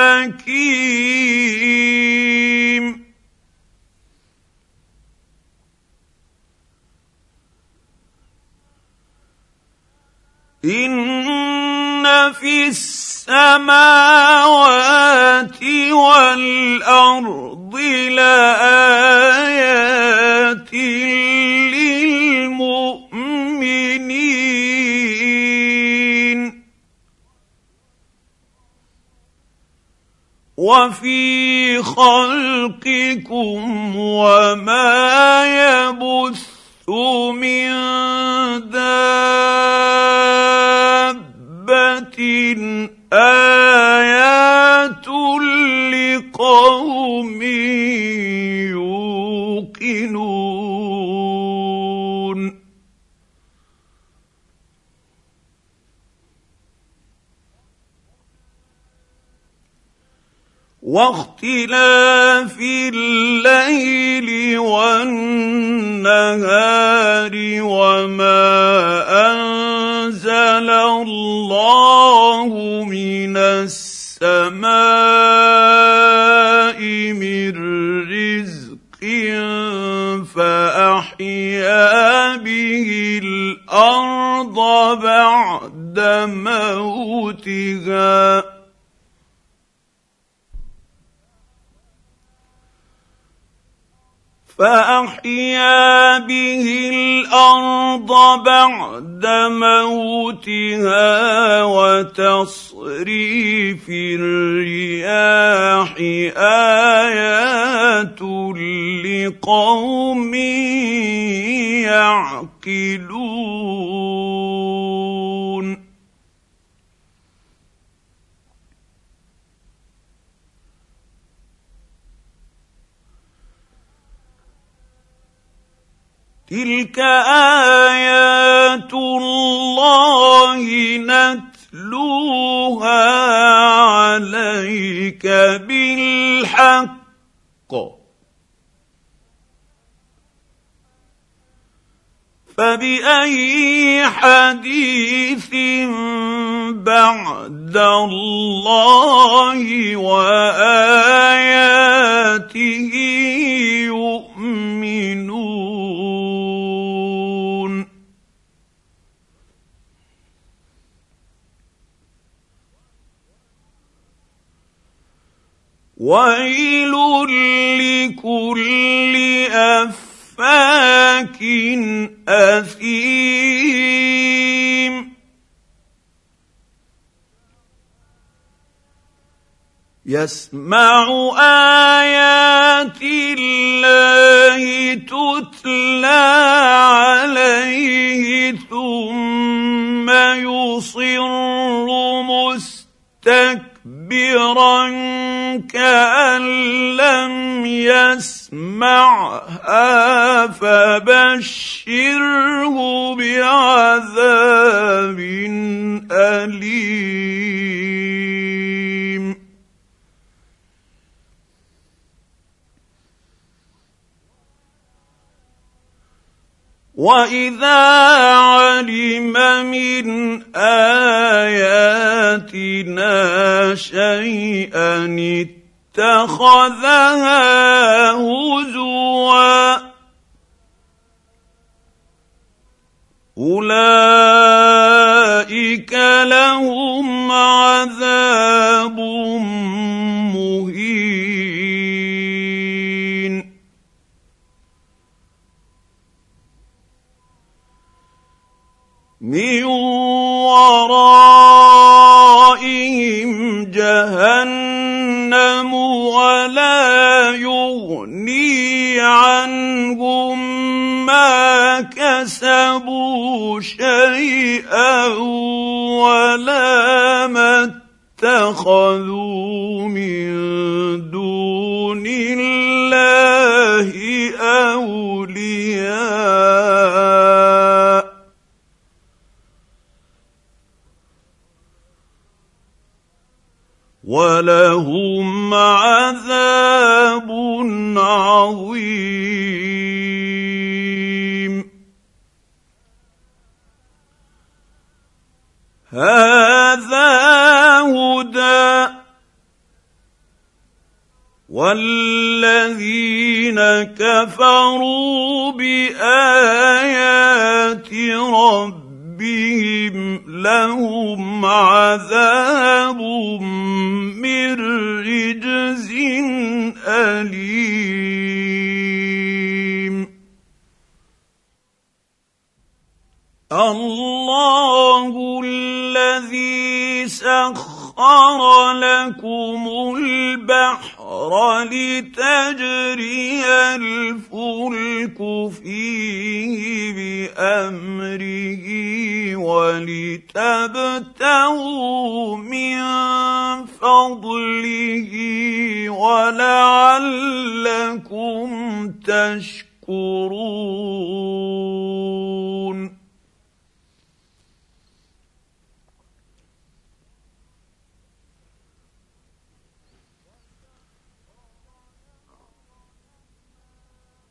الحكيم. إن في السماوات والأرض لآيات وفي خلقكم وما يبث من دابة آيات لقوم يوقنون. واختلاف الليل والنهار وما أنزل الله من السماء من رزق فأحيا به الأرض بعد موتها. فأحيا به الأرض بعد موتها وتصريف الرياح آيات لقوم يعقلون. تلك آيات الله نتلوها عليك بالحق. فبأي حديث بعد الله وآياته ويل لكل افاك اثيم يسمع ايات الله تتلى كأن لم يسمعها فبشره بعذاب أليم. واذا علم من اياتنا شيئا اتخذها هزوا. أولئك لهم عذاب ولهم عذاب عظيم. هذا هدى والذين كفروا بآيات ربهم لهم عذاب اليم الله الذي سخر لكم البحر لتجري الفلك فيه بأمره ولتبتغوا من فضله ولعلكم تشكرون.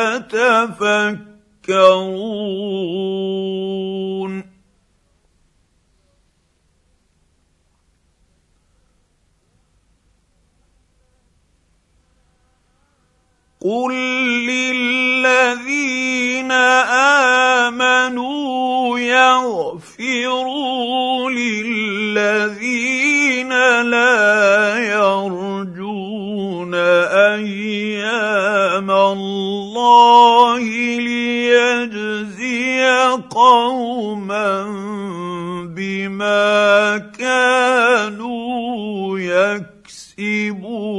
يتفكرون. قل للذين امنوا يغفروا للذين لا يرجون أيام الله قوما بما كانوا يكسبون.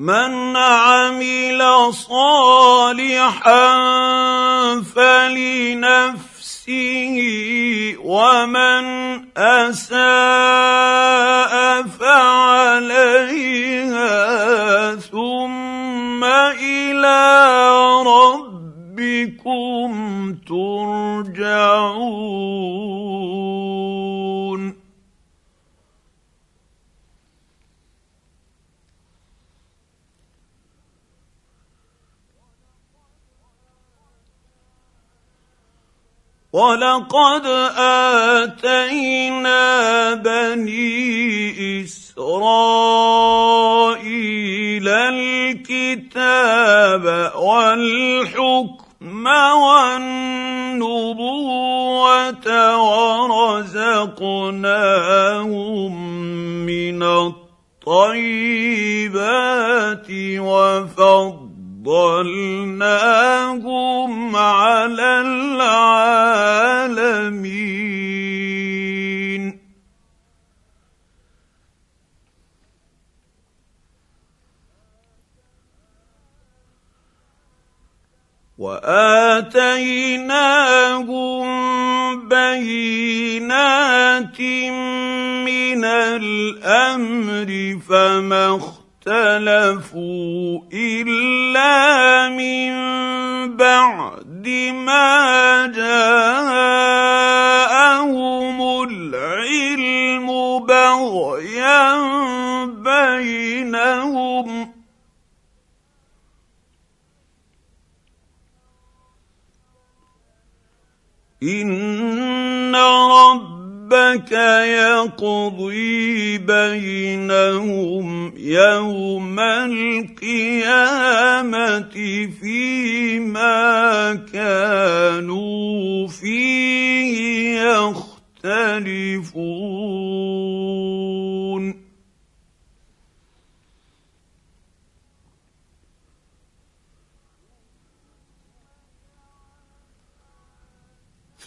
من عمل صالحا فلنفسه ومن أساء فعليها ثم إلى ربكم ولقد اتينا بني اسرائيل الكتاب والحكم والنبوه ورزقناهم من الطيبات وفضل فضلناهم على واتيناهم بينات من الأمر فما اختلفوا إلا من بعد ما جاءهم العلم ان رب ربك يقضي بينهم يوم القيامه فيما كانوا فيه يختلفون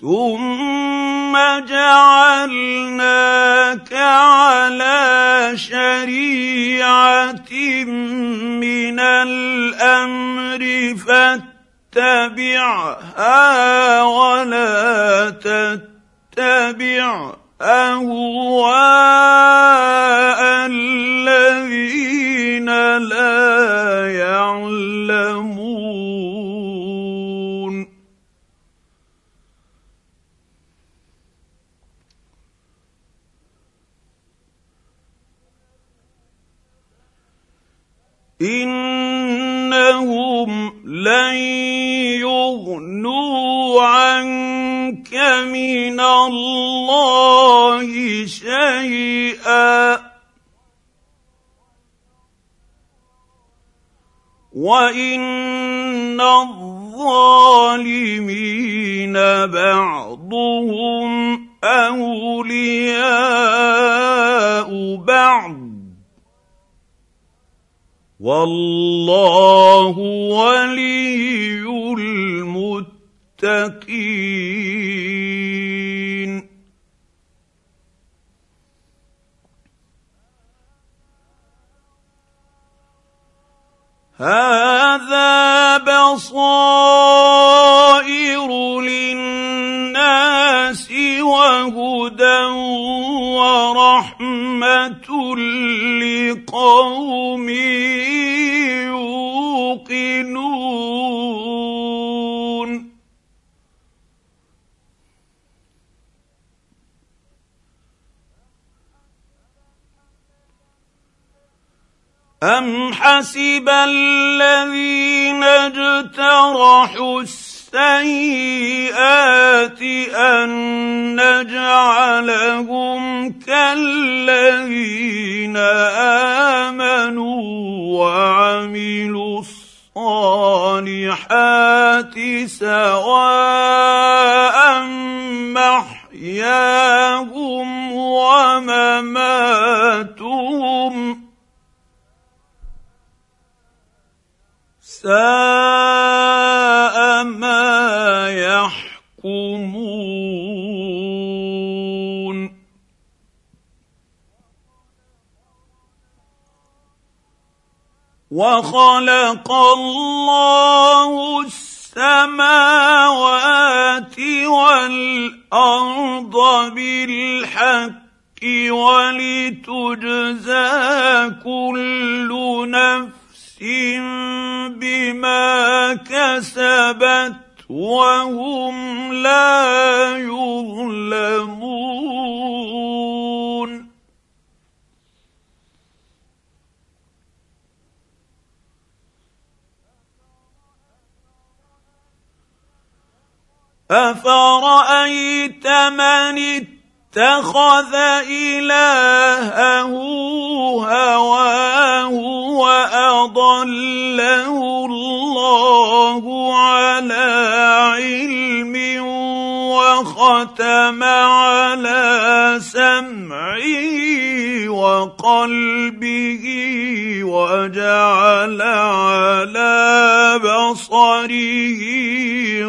ثم جعلناك على شريعة من الأمر فاتبعها ولا تتبع أهواء الذين لا يعلمون انهم لن يغنوا عنك من الله شيئا. وان الظالمين بعضهم اولياء بعض. والله ولي المتقين. هذا بصائر للناس وهدى ورحمة لقوم حسب الذين اجترحوا السيئات أن نجعلهم كالذين آمنوا وعملوا الصالحات سواء محياهم ومماتهم ساء ما يحكمون. وخلق الله السماوات والأرض بالحق ولتجزى كل نفس بما كسبت وهم لا يظلمون افرايت من اتخذ إلهه هواه وأضله الله على علم وختم على سمعه وقلبه وجعل على بصره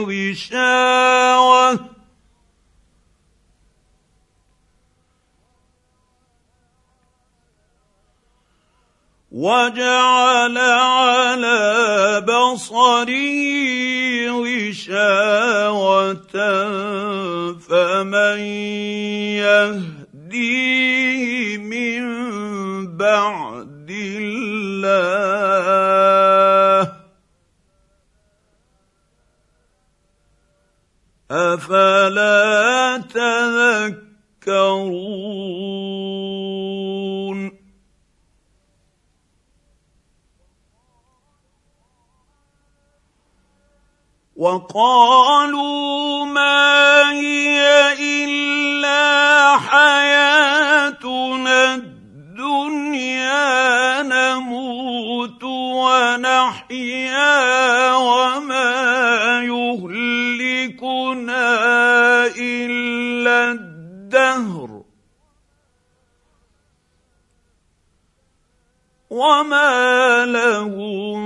غشاوة وجعل على بصره غشاوة فمن يهديه من بعد الله أفلا تذكرون؟ وقالوا ما هي إلا حياتنا الدنيا نموت ونحيا وما يهلكنا إلا الدنيا وما لهم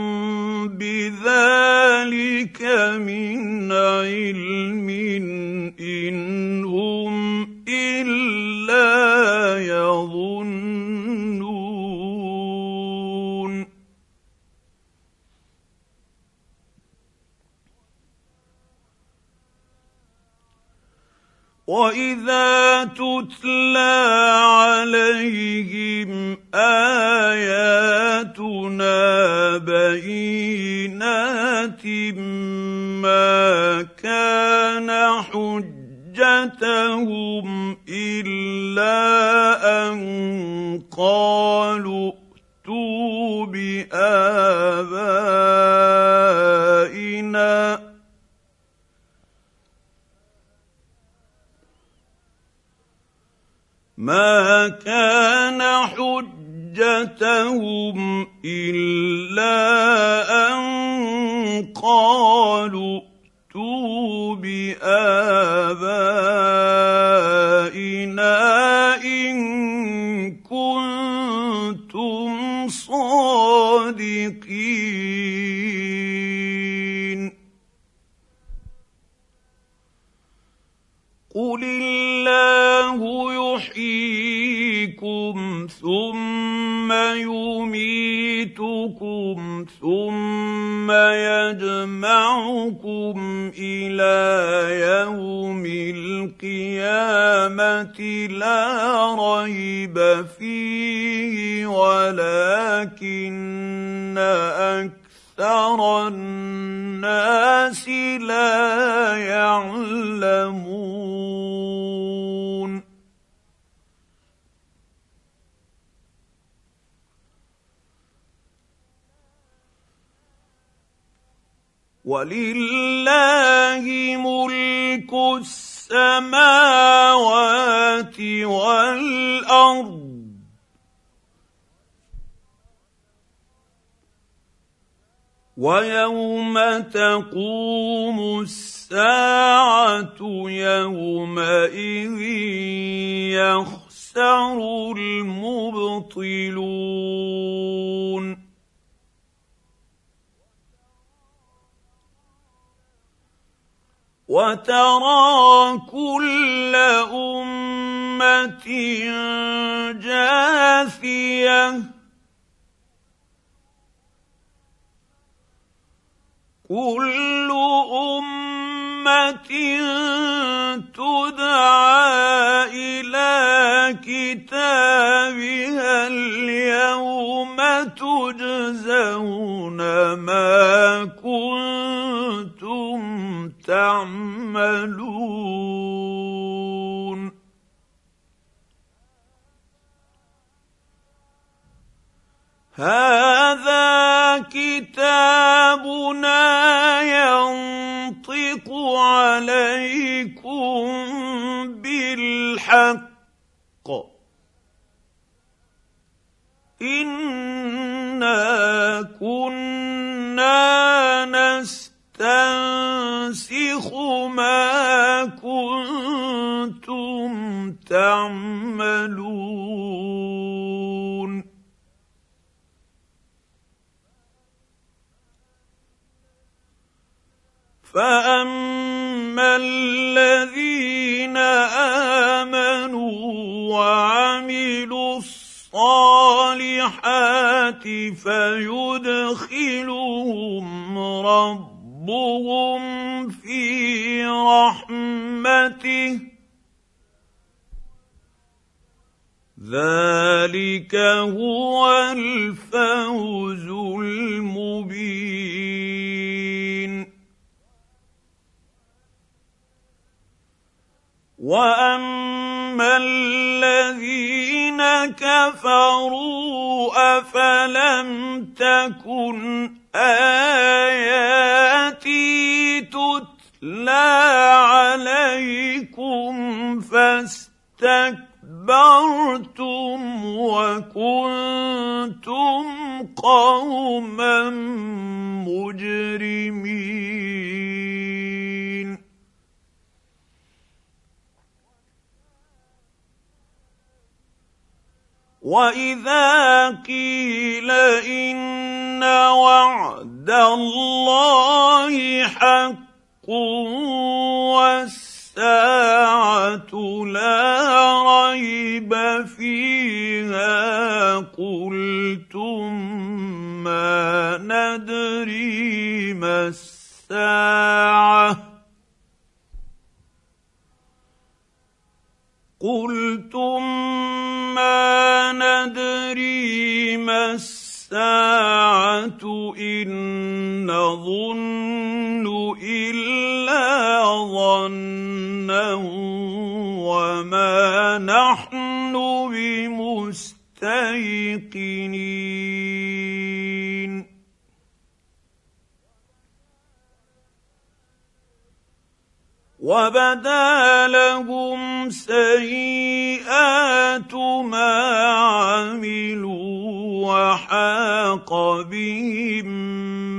بذلك من علم ان هم الا يظنون واذا تتلى عليهم اياتنا بينات ما كان حجتهم الا ان قالوا ائتوا بابائنا ما كان حجتهم إلا أن قالوا ائتوا بابائنا يحييكم ثم يميتكم ثم يجمعكم إلى يوم القيامة لا ريب فيه ولكن أكثر الناس لا يعلمون ولله ملك السماوات والأرض. ويوم تقوم الساعة يومئذ يخسر المبطلون. وترى كل أمة جاثية. كل أمة تدعى إلى كتابها اليوم تجزون ما كنتم تعملون. هذا كتابنا ينطق عليكم بالحق. تعملون. فاما الذين امنوا وعملوا الصالحات فيدخلهم ربهم ذلك هو الفوز المبين واما الذين كفروا افلم تكن اياتي تتلى عليكم فاستكبرتم وكنتم قوما مجرمين. وإذا قيل إن وعد الله حق والساعة لا ريب فيها. قلتم ما ندري ما الساعة. قلتم ما ندري ما الساعة. إن نظن ظنا وما نحن بمستيقنين. وبدا لهم سيئات ما عملوا وحاق بهم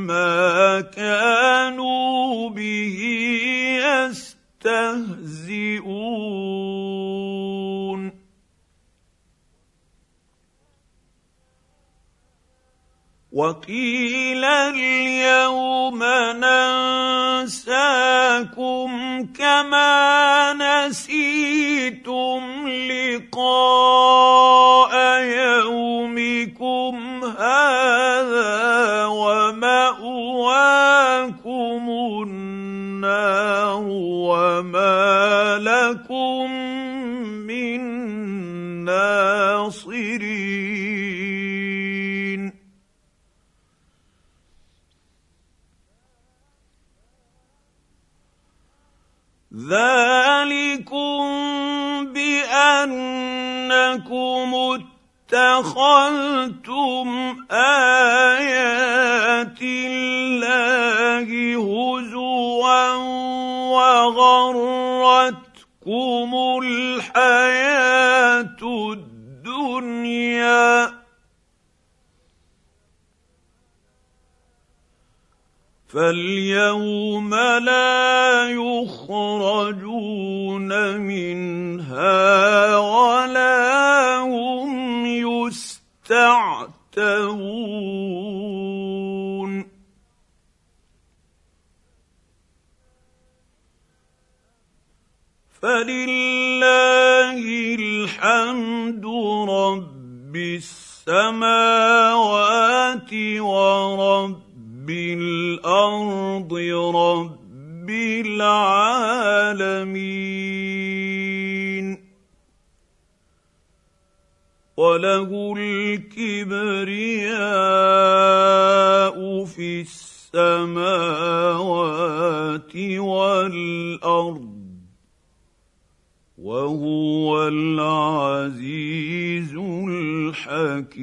ما كانوا به يستهزئون وقيل اليوم ننساكم كما نسيتم لقاء يومكم هذا ومأواكم النار وما لكم من ناصرين ذلكم بانكم اتخذتم ايات الله هزوا وغرتكم الحياة الدنيا. فاليوم لا يخرجون منها ولا هم يستعتبون. فلله الحمد رب السماوات ورب بالارض رب العالمين وله الكبرياء في السماوات والارض وهو العزيز الحكيم.